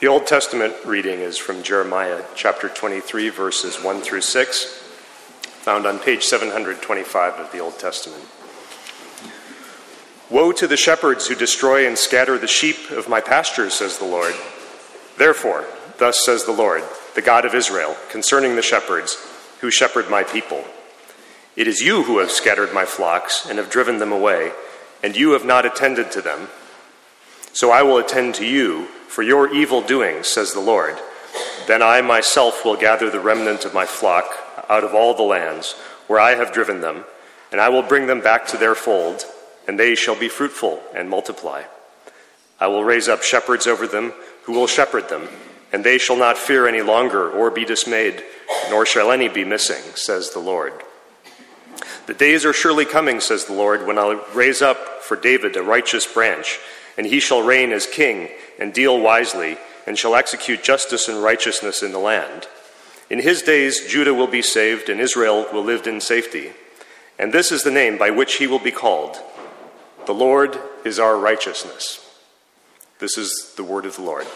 The Old Testament reading is from Jeremiah chapter 23, verses 1 through 6, found on page 725 of the Old Testament. Woe to the shepherds who destroy and scatter the sheep of my pastures, says the Lord. Therefore, thus says the Lord, the God of Israel, concerning the shepherds who shepherd my people It is you who have scattered my flocks and have driven them away, and you have not attended to them. So I will attend to you for your evil doings, says the Lord. Then I myself will gather the remnant of my flock out of all the lands where I have driven them, and I will bring them back to their fold, and they shall be fruitful and multiply. I will raise up shepherds over them who will shepherd them, and they shall not fear any longer or be dismayed, nor shall any be missing, says the Lord. The days are surely coming, says the Lord, when I'll raise up for David a righteous branch, and he shall reign as king and deal wisely, and shall execute justice and righteousness in the land. In his days, Judah will be saved, and Israel will live in safety. And this is the name by which he will be called The Lord is our righteousness. This is the word of the Lord.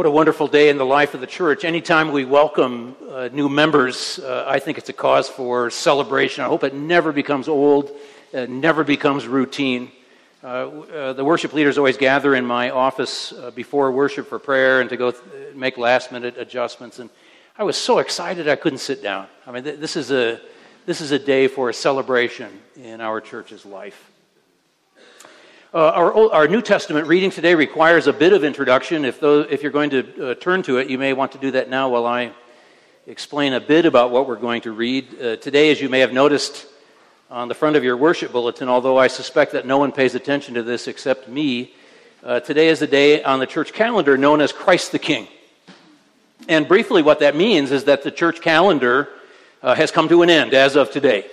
What a wonderful day in the life of the church. Anytime we welcome uh, new members, uh, I think it's a cause for celebration. I hope it never becomes old, uh, never becomes routine. Uh, uh, the worship leaders always gather in my office uh, before worship for prayer and to go th- make last minute adjustments. And I was so excited I couldn't sit down. I mean, th- this, is a, this is a day for a celebration in our church's life. Uh, our, our, New Testament reading today requires a bit of introduction. If, those, if you're going to uh, turn to it, you may want to do that now while I explain a bit about what we're going to read. Uh, today, as you may have noticed on the front of your worship bulletin, although I suspect that no one pays attention to this except me, uh, today is the day on the church calendar known as Christ the King. And briefly, what that means is that the church calendar uh, has come to an end as of today.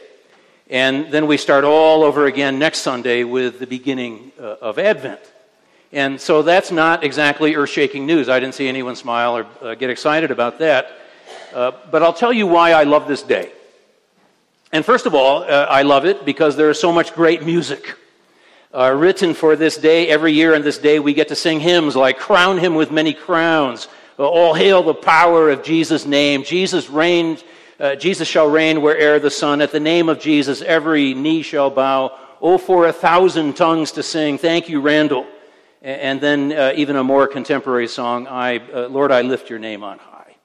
And then we start all over again next Sunday with the beginning uh, of Advent. And so that's not exactly earth shaking news. I didn't see anyone smile or uh, get excited about that. Uh, but I'll tell you why I love this day. And first of all, uh, I love it because there is so much great music uh, written for this day. Every year on this day, we get to sing hymns like Crown Him with Many Crowns, uh, All Hail the Power of Jesus' Name, Jesus reigned uh, Jesus shall reign where'er the sun. At the name of Jesus, every knee shall bow. Oh, for a thousand tongues to sing. Thank you, Randall. And then uh, even a more contemporary song, I, uh, Lord, I lift your name on high.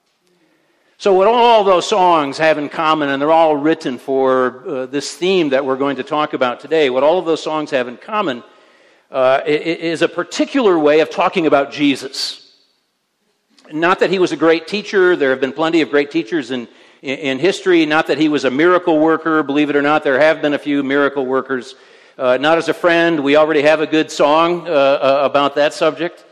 So, what all those songs have in common, and they're all written for uh, this theme that we're going to talk about today, what all of those songs have in common uh, is a particular way of talking about Jesus. Not that he was a great teacher, there have been plenty of great teachers in in history. Not that he was a miracle worker, believe it or not, there have been a few miracle workers. Uh, not as a friend, we already have a good song uh, uh, about that subject.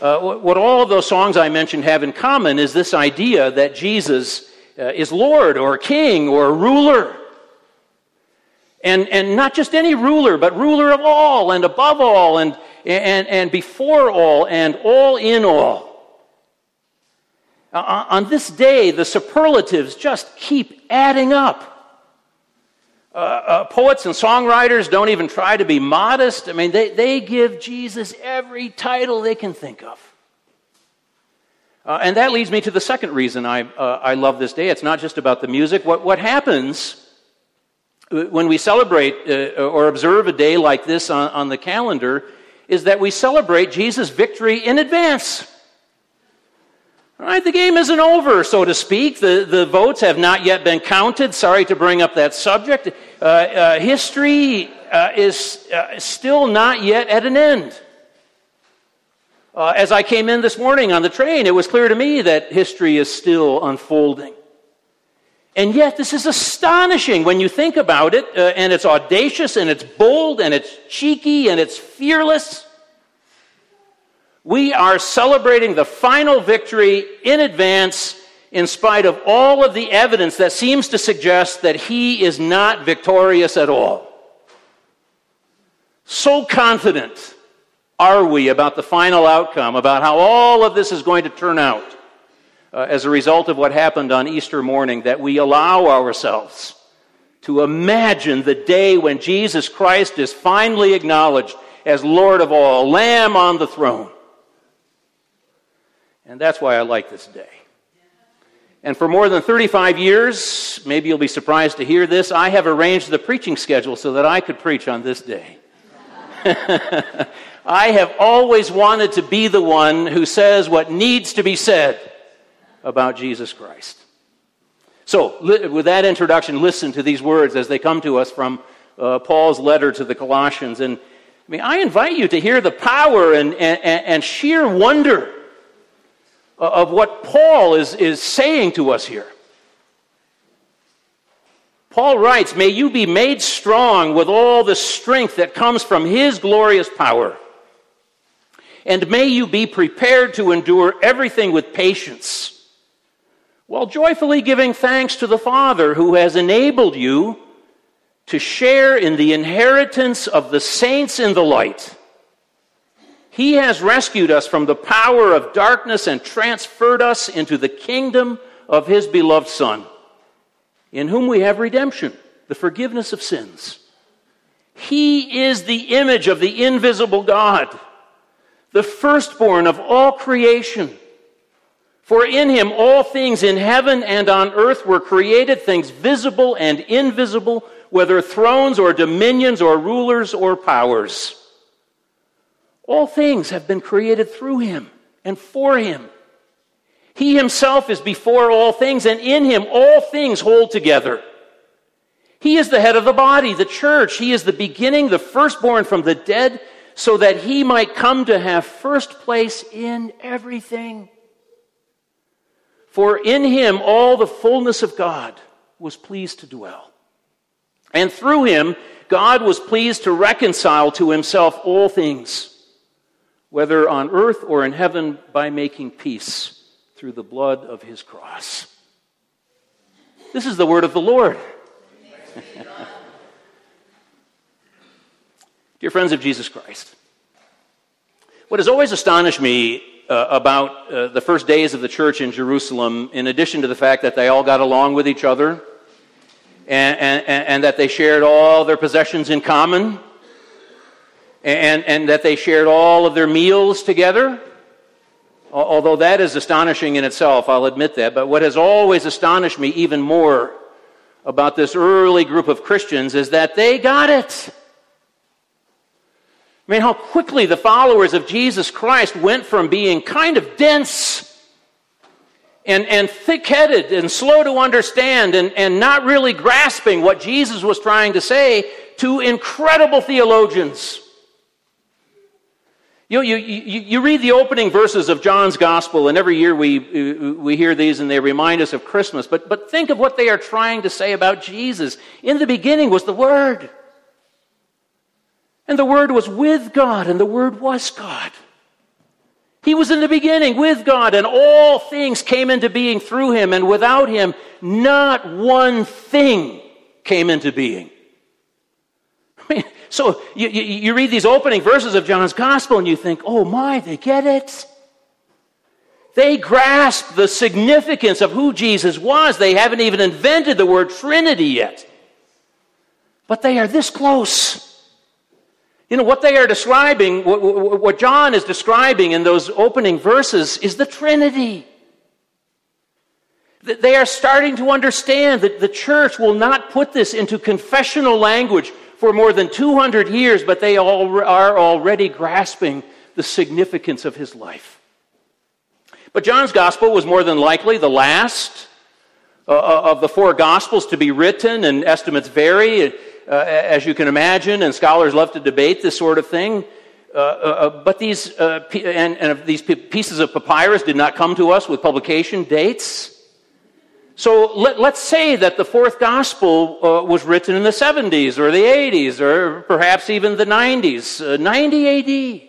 Uh, what all of those songs I mentioned have in common is this idea that Jesus uh, is Lord or King or ruler. And, and not just any ruler, but ruler of all and above all and, and, and before all and all in all. Uh, uh, on this day, the superlatives just keep adding up. Uh, uh, poets and songwriters don't even try to be modest. I mean, they, they give Jesus every title they can think of. Uh, and that leads me to the second reason I, uh, I love this day. It's not just about the music. What, what happens when we celebrate or observe a day like this on, on the calendar is that we celebrate Jesus' victory in advance. The game isn't over, so to speak. The, the votes have not yet been counted. Sorry to bring up that subject. Uh, uh, history uh, is uh, still not yet at an end. Uh, as I came in this morning on the train, it was clear to me that history is still unfolding. And yet, this is astonishing when you think about it, uh, and it's audacious, and it's bold, and it's cheeky, and it's fearless. We are celebrating the final victory in advance in spite of all of the evidence that seems to suggest that he is not victorious at all. So confident are we about the final outcome, about how all of this is going to turn out uh, as a result of what happened on Easter morning, that we allow ourselves to imagine the day when Jesus Christ is finally acknowledged as Lord of all, Lamb on the throne. And that's why I like this day. And for more than 35 years, maybe you'll be surprised to hear this, I have arranged the preaching schedule so that I could preach on this day. I have always wanted to be the one who says what needs to be said about Jesus Christ. So, with that introduction, listen to these words as they come to us from uh, Paul's letter to the Colossians. And I mean, I invite you to hear the power and, and, and sheer wonder Uh, of what Paul is, is saying to us here. Paul writes, May you be made strong with all the strength that comes from his glorious power. And may you be prepared to endure everything with patience, while joyfully giving thanks to the Father who has enabled you to share in the inheritance of the saints in the light. He has rescued us from the power of darkness and transferred us into the kingdom of His beloved Son, in whom we have redemption, the forgiveness of sins. He is the image of the invisible God, the firstborn of all creation. For in him all things in heaven and on earth were created, things visible and invisible, whether thrones or dominions or rulers or powers. All things have been created through him and for him. He himself is before all things, and in him all things hold together. He is the head of the body, the church. He is the beginning, the firstborn from the dead, so that he might come to have first place in everything. For in him all the fullness of God was pleased to dwell. And through him, God was pleased to reconcile to himself all things whether on earth or in heaven, by making peace through the blood of his cross. This is the word of the Lord. Dear friends of Jesus Christ, what has always astonished me uh, about uh, the first days of the church in Jerusalem, in addition to the fact that they all got along with each other and, and, and that they shared all their possessions in common, and, and that they shared all of their meals together. Although that is astonishing in itself, I'll admit that. But what has always astonished me even more about this early group of Christians is that they got it. I mean, how quickly the followers of Jesus Christ went from being kind of dense and, and thick headed and slow to understand and, and not really grasping what Jesus was trying to say to incredible theologians you, know, you, you, you read the opening verses of John's Gospel, and every year we, we hear these and they remind us of Christmas. But, but think of what they are trying to say about Jesus. In the beginning was the Word. And the Word was with God, and the Word was God. He was in the beginning with God, and all things came into being through him, and without him, not one thing came into being. So you, you, you read these opening verses of John's gospel and you think, oh my, they get it. They grasp the significance of who Jesus was. They haven't even invented the word Trinity yet. But they are this close. You know, what they are describing, what, what John is describing in those opening verses is the Trinity. They are starting to understand that the church will not put this into confessional language for more than 200 years, but they all are already grasping the significance of his life. But John's gospel was more than likely the last uh, uh, of the four gospels to be written, and estimates vary, uh, as you can imagine, and scholars love to debate this sort of thing. Uh, uh, uh but these, and, and these pieces of papyrus did not come to us with publication dates. So let, us say that the fourth gospel uh, was written in the 70s or the 80s or perhaps even the 90s, uh, 90 AD.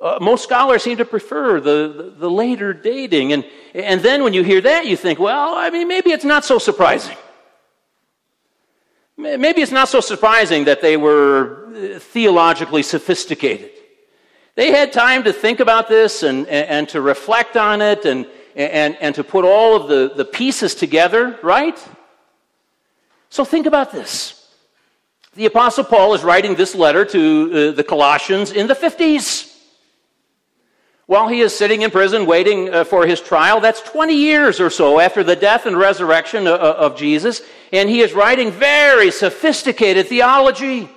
Uh, most scholars seem to prefer the, the, the, later dating. And, and then when you hear that, you think, well, I mean, maybe it's not so surprising. Maybe it's not so surprising that they were uh, theologically sophisticated. They had time to think about this and, and, and to reflect on it and, and, and to put all of the, the pieces together, right? So think about this. The Apostle Paul is writing this letter to uh, the Colossians in the 50s. While he is sitting in prison waiting uh, for his trial, that's 20 years or so after the death and resurrection of, uh, of Jesus, and he is writing very sophisticated theology.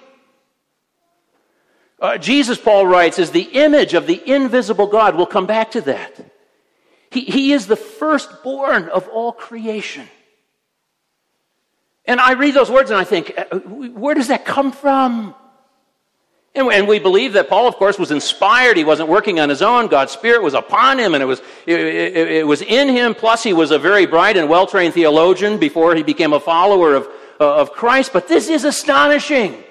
Uh, Jesus, Paul writes, is the image of the invisible God. We'll come back to that. He, he is the firstborn of all creation. And I read those words and I think, uh, where does that come from? And, we believe that Paul, of course, was inspired. He wasn't working on his own. God's Spirit was upon him and it was, it, it, it was in him. Plus, he was a very bright and well trained theologian before he became a follower of, uh, of Christ. But this is astonishing.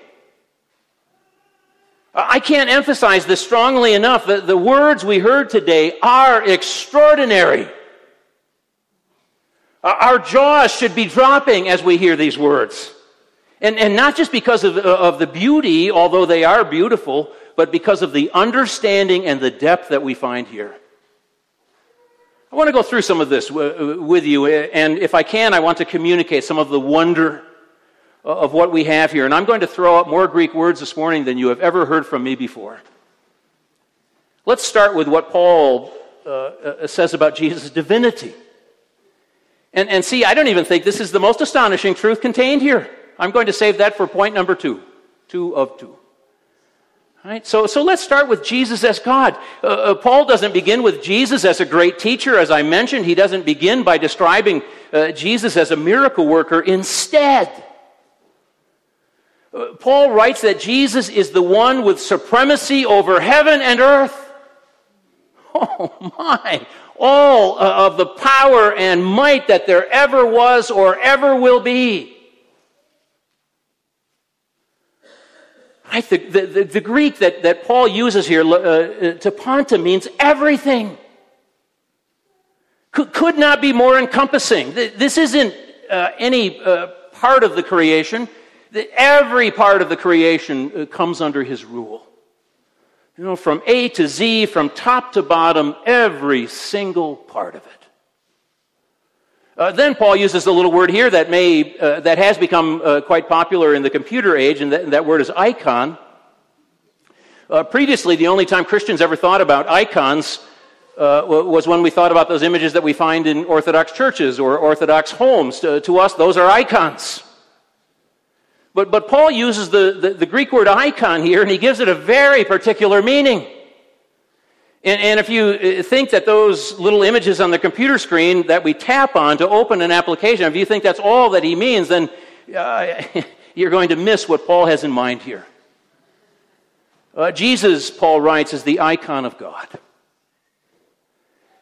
I can't emphasize this strongly enough that the words we heard today are extraordinary. Uh, our jaws should be dropping as we hear these words. And, and not just because of, uh, of the beauty, although they are beautiful, but because of the understanding and the depth that we find here. I want to go through some of this uh, with you, and if I can, I want to communicate some of the wonder of what we have here. And I'm going to throw out more Greek words this morning than you have ever heard from me before. Let's start with what Paul uh, uh says about Jesus' divinity. And, and see, I don't even think this is the most astonishing truth contained here. I'm going to save that for point number two. Two of two. All right, so, so let's start with Jesus as God. Uh, uh, Paul doesn't begin with Jesus as a great teacher, as I mentioned. He doesn't begin by describing uh, Jesus as a miracle worker. Instead, Paul writes that Jesus is the one with supremacy over heaven and earth. Oh my! all uh, of the power and might that there ever was or ever will be. Right? The, the, the, Greek that, that Paul uses here, uh, uh, to panta, means everything. Could, could not be more encompassing. This isn't uh, any uh, part of the creation. Every part of the creation uh, comes under his rule. You know, from A to Z, from top to bottom, every single part of it. Uh, then Paul uses a little word here that may uh, that has become uh, quite popular in the computer age, and that, that word is icon. Uh, previously, the only time Christians ever thought about icons uh, was when we thought about those images that we find in Orthodox churches or Orthodox homes. To, to us, those are icons. But, but Paul uses the, the, the, Greek word icon here, and he gives it a very particular meaning. And, and if you uh, think that those little images on the computer screen that we tap on to open an application, if you think that's all that he means, then uh, you're going to miss what Paul has in mind here. Uh, Jesus, Paul writes, is the icon of God.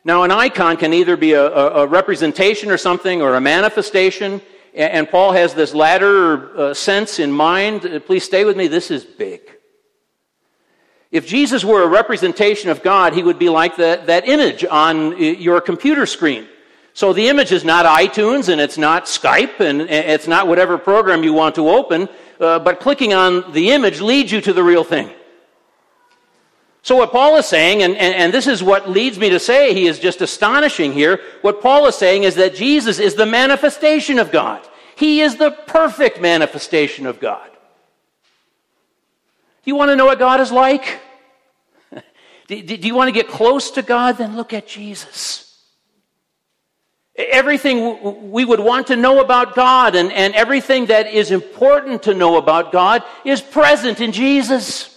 Now, an icon can either be a, a, a representation or something or a manifestation. And Paul has this latter uh, sense in mind. Uh, please stay with me. This is big. If Jesus were a representation of God, he would be like the, that image on uh, your computer screen. So the image is not iTunes and it's not Skype and it's not whatever program you want to open, uh, but clicking on the image leads you to the real thing. So, what Paul is saying, and, and, and, this is what leads me to say he is just astonishing here, what Paul is saying is that Jesus is the manifestation of God. He is the perfect manifestation of God. Do you want to know what God is like? do, do you want to get close to God? Then look at Jesus. Everything we would want to know about God and, and everything that is important to know about God is present in Jesus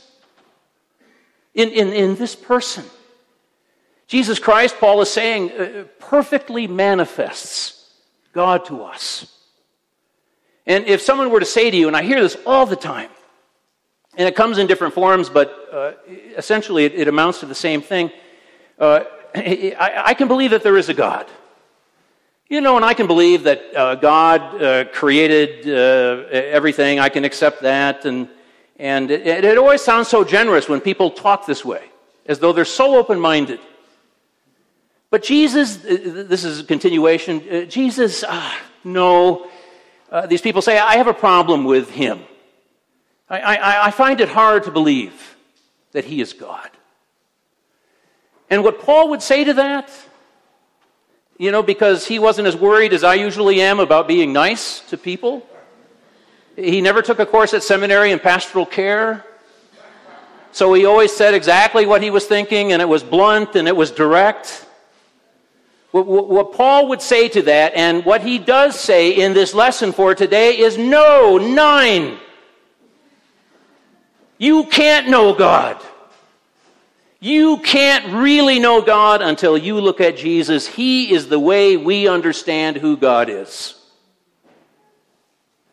in, in, in this person. Jesus Christ, Paul is saying, uh, perfectly manifests God to us. And if someone were to say to you, and I hear this all the time, and it comes in different forms, but uh, essentially it, it, amounts to the same thing. Uh, I, I, can believe that there is a God. You know, and I can believe that uh, God uh, created uh, everything. I can accept that. And and it, it always sounds so generous when people talk this way, as though they're so open minded. But Jesus, uh, this is a continuation. Uh, Jesus, uh, no. Uh, these people say, I have a problem with him. I, I, I find it hard to believe that he is God. And what Paul would say to that, you know, because he wasn't as worried as I usually am about being nice to people, He never took a course at seminary in pastoral care. So he always said exactly what he was thinking, and it was blunt and it was direct. What, what, Paul would say to that, and what he does say in this lesson for today, is no, nein. You can't know God. You can't really know God until you look at Jesus. He is the way we understand who God is.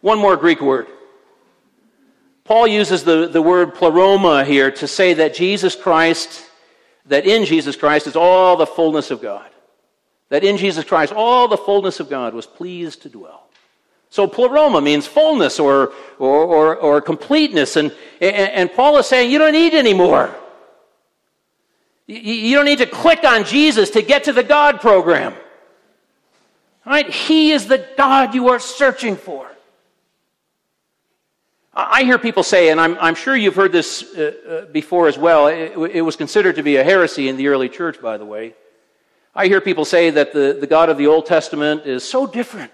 One more Greek word. Paul uses the, the word pleroma here to say that Jesus Christ, that in Jesus Christ is all the fullness of God. That in Jesus Christ all the fullness of God was pleased to dwell. So pleroma means fullness or, or, or, or completeness. And, and, and Paul is saying you don't need any more. You don't need to click on Jesus to get to the God program. Right? He is the God you are searching for. I hear people say, and I'm, I'm sure you've heard this uh, uh, before as well, it, it, was considered to be a heresy in the early church, by the way. I hear people say that the, the God of the Old Testament is so different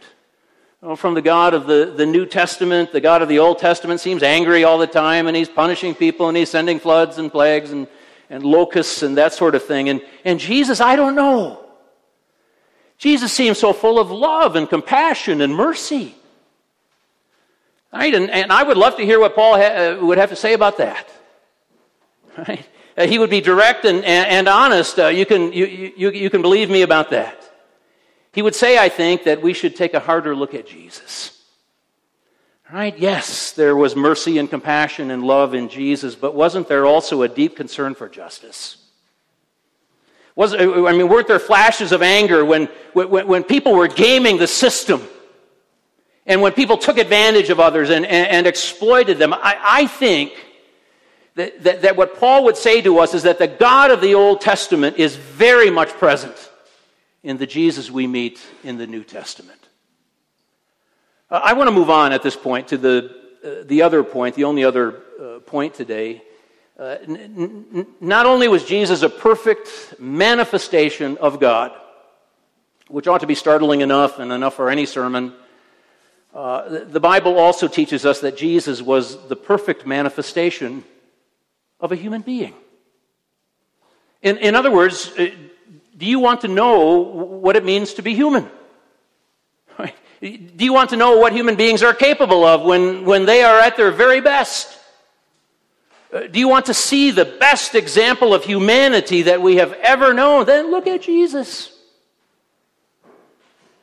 from the God of the, the New Testament. The God of the Old Testament seems angry all the time, and he's punishing people, and he's sending floods and plagues and and locusts and that sort of thing. And, and Jesus, I don't know. Jesus seems so full of love and compassion and mercy. Right? And, and I would love to hear what Paul ha- uh, would have to say about that. Right? Uh, he would be direct and, and, and honest. Uh, you, can, you, you, you can believe me about that. He would say, I think, that we should take a harder look at Jesus. Right? Yes, there was mercy and compassion and love in Jesus, but wasn't there also a deep concern for justice? Was, I mean, weren't there flashes of anger when, when, when people were gaming the system and when people took advantage of others and, and, and exploited them? I, I think that, that, that what Paul would say to us is that the God of the Old Testament is very much present in the Jesus we meet in the New Testament. Uh, I want to move on at this point to the, uh, the other point, the only other uh, point today. Uh, n- n- not only was Jesus a perfect manifestation of God, which ought to be startling enough and enough for any sermon, uh, the Bible also teaches us that Jesus was the perfect manifestation of a human being. In, in other words, uh, do you want to know what it means to be human? Do you want to know what human beings are capable of when, when they are at their very best? Uh, do you want to see the best example of humanity that we have ever known? Then look at Jesus.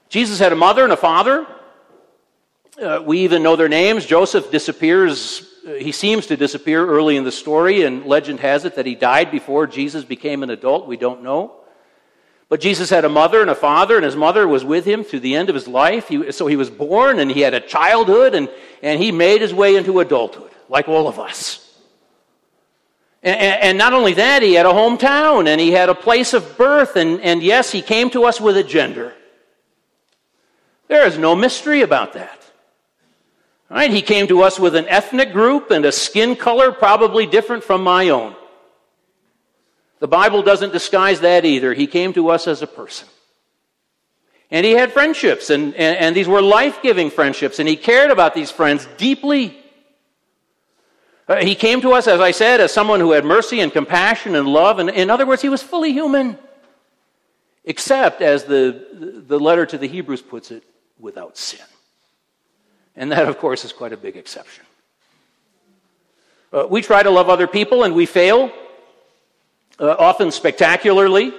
Jesus had a mother and a father. Uh, we even know their names. Joseph disappears, uh, he seems to disappear early in the story, and legend has it that he died before Jesus became an adult. We don't know. But Jesus had a mother and a father, and his mother was with him through the end of his life. He, so he was born, and he had a childhood, and, and he made his way into adulthood, like all of us. And, and, not only that, he had a hometown, and he had a place of birth, and, and yes, he came to us with a gender. There is no mystery about that. He came to us with an ethnic group and a skin color probably different from my own. The Bible doesn't disguise that either. He came to us as a person. And he had friendships, and, and, and these were life giving friendships, and he cared about these friends deeply. Uh, he came to us, as I said, as someone who had mercy and compassion and love. And in other words, he was fully human. Except, as the, the letter to the Hebrews puts it, without sin. And that, of course, is quite a big exception. Uh, we try to love other people and we fail uh, often spectacularly.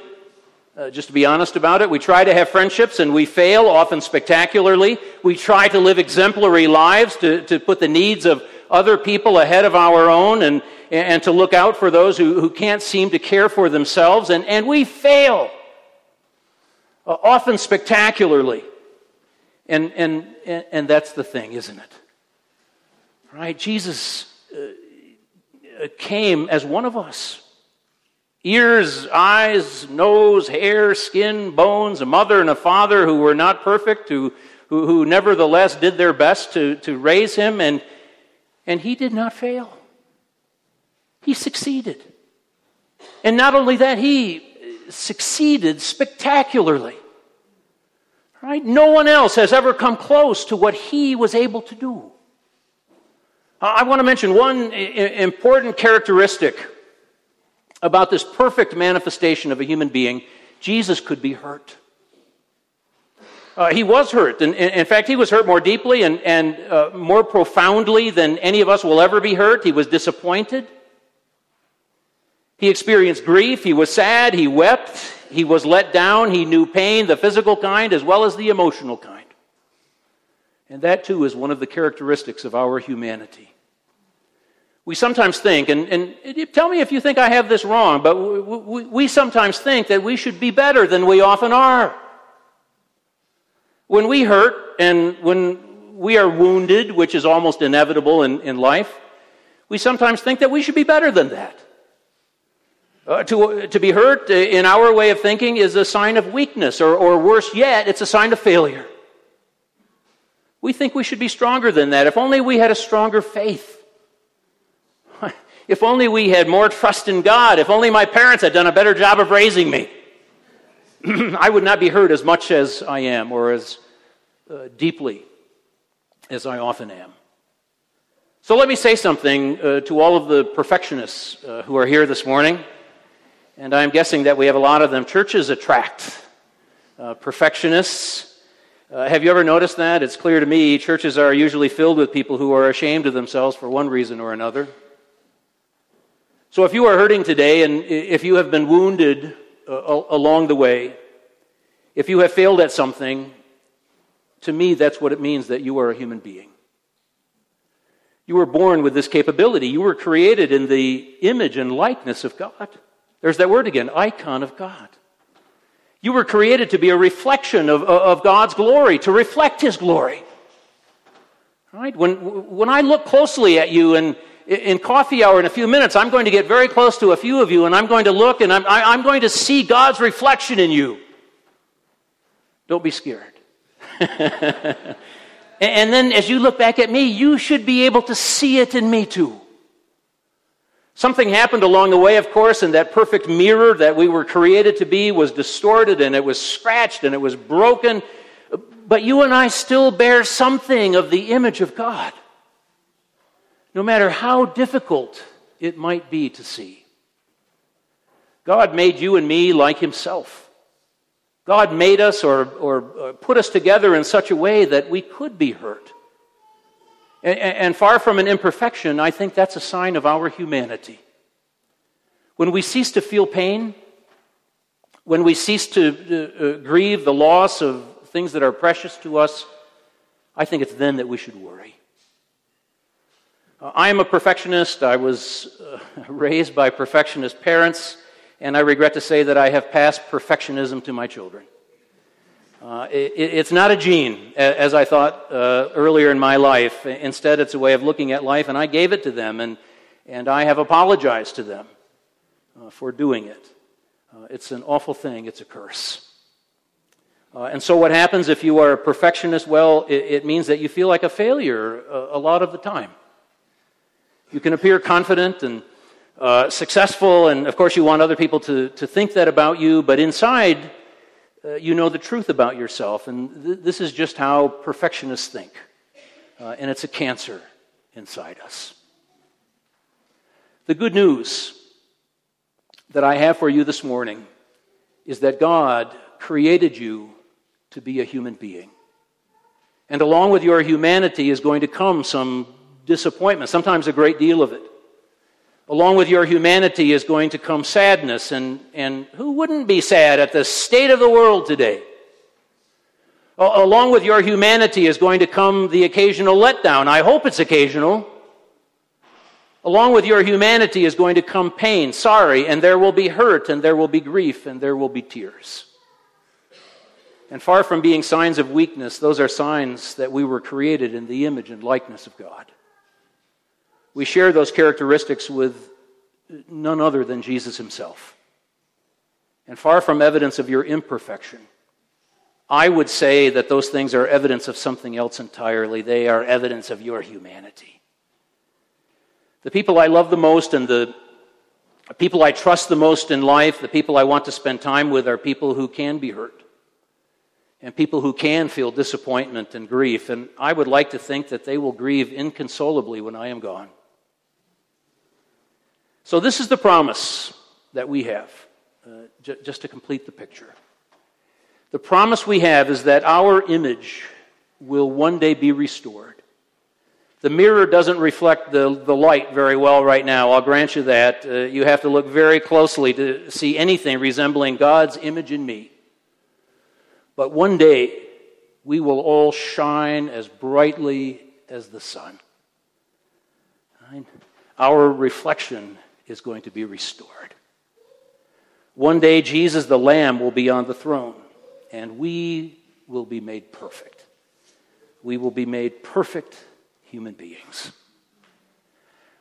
Uh, just to be honest about it, we try to have friendships and we fail, often spectacularly. We try to live exemplary lives to, to put the needs of other people ahead of our own and, and to look out for those who, who can't seem to care for themselves, and, and we fail, uh, often spectacularly. And, and, and that's the thing, isn't it? Right? Jesus uh, came as one of us ears, eyes, nose, hair, skin, bones, a mother and a father who were not perfect, who, who, who nevertheless did their best to, to raise him, and, and he did not fail. He succeeded. And not only that, he succeeded spectacularly. Right? No one else has ever come close to what he was able to do. I want to mention one important characteristic about this perfect manifestation of a human being Jesus could be hurt. Uh, he was hurt. And, in fact, he was hurt more deeply and, and uh, more profoundly than any of us will ever be hurt. He was disappointed. He experienced grief. He was sad. He wept. He was let down. He knew pain, the physical kind as well as the emotional kind. And that, too, is one of the characteristics of our humanity. We sometimes think, and, and tell me if you think I have this wrong, but we, we, we sometimes think that we should be better than we often are. When we hurt and when we are wounded, which is almost inevitable in, in life, we sometimes think that we should be better than that. Uh, to, to be hurt, uh, in our way of thinking, is a sign of weakness, or, or worse yet, it's a sign of failure. We think we should be stronger than that. If only we had a stronger faith. If only we had more trust in God. If only my parents had done a better job of raising me. I would not be hurt as much as I am or as uh, deeply as I often am. So let me say something uh, to all of the perfectionists uh, who are here this morning. And I'm guessing that we have a lot of them. Churches attract uh, perfectionists. Uh, have you ever noticed that? It's clear to me churches are usually filled with people who are ashamed of themselves for one reason or another. So if you are hurting today and if you have been wounded uh, along the way, if you have failed at something, to me, that's what it means that you are a human being. You were born with this capability. You were created in the image and likeness of God. There's that word again icon of God. You were created to be a reflection of, of God's glory, to reflect His glory. Right? When, when I look closely at you and in coffee hour in a few minutes, I'm going to get very close to a few of you and I'm going to look and I'm, I'm going to see God's reflection in you. Don't be scared. and then as you look back at me, you should be able to see it in me too. Something happened along the way, of course, and that perfect mirror that we were created to be was distorted and it was scratched and it was broken. But you and I still bear something of the image of God, no matter how difficult it might be to see. God made you and me like Himself. God made us or, or, put us together in such a way that we could be hurt. And, and far from an imperfection, I think that's a sign of our humanity. When we cease to feel pain, when we cease to uh, uh, grieve the loss of things that are precious to us, I think it's then that we should worry. Uh, I am a perfectionist. I was uh, raised by perfectionist parents and I regret to say that I have passed perfectionism to my children. Uh, it, it's not a gene, as I thought uh, earlier in my life. Instead, it's a way of looking at life, and I gave it to them, and, and I have apologized to them uh, for doing it. Uh, it's an awful thing, it's a curse. Uh, and so, what happens if you are a perfectionist? Well, it, it means that you feel like a failure a, a lot of the time. You can appear confident and successful, and of course, you want other people to, to think that about you, but inside, uh, you know the truth about yourself. And th- this is just how perfectionists think. Uh, and it's a cancer inside us. The good news that I have for you this morning is that God created you to be a human being. And along with your humanity is going to come some disappointment, sometimes a great deal of it. Along with your humanity is going to come sadness, and, and who wouldn't be sad at the state of the world today? Along with your humanity is going to come the occasional letdown. I hope it's occasional. Along with your humanity is going to come pain, sorry, and there will be hurt, and there will be grief, and there will be tears. And far from being signs of weakness, those are signs that we were created in the image and likeness of God. We share those characteristics with none other than Jesus himself. And far from evidence of your imperfection, I would say that those things are evidence of something else entirely. They are evidence of your humanity. The people I love the most and the people I trust the most in life, the people I want to spend time with, are people who can be hurt and people who can feel disappointment and grief. And I would like to think that they will grieve inconsolably when I am gone. So, this is the promise that we have, uh, j- just to complete the picture. The promise we have is that our image will one day be restored. The mirror doesn't reflect the, the light very well right now, I'll grant you that. Uh, you have to look very closely to see anything resembling God's image in me. But one day, we will all shine as brightly as the sun. Our reflection is going to be restored. One day, Jesus the Lamb will be on the throne, and we will be made perfect. We will be made perfect human beings.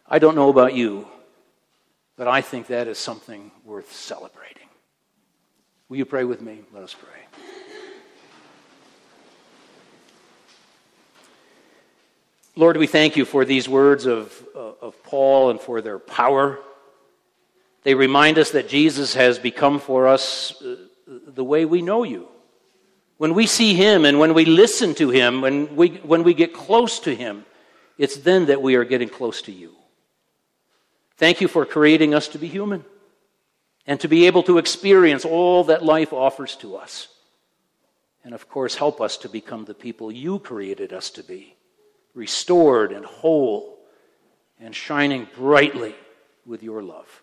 I don't know about you, but I think that is something worth celebrating. Will you pray with me? Let us pray. Lord, we thank you for these words of, uh, of Paul and for their power. They remind us that Jesus has become for us uh, the way we know you. When we see him and when we listen to him, when we, when we get close to him, it's then that we are getting close to you. Thank you for creating us to be human and to be able to experience all that life offers to us. And of course, help us to become the people you created us to be restored and whole and shining brightly with your love.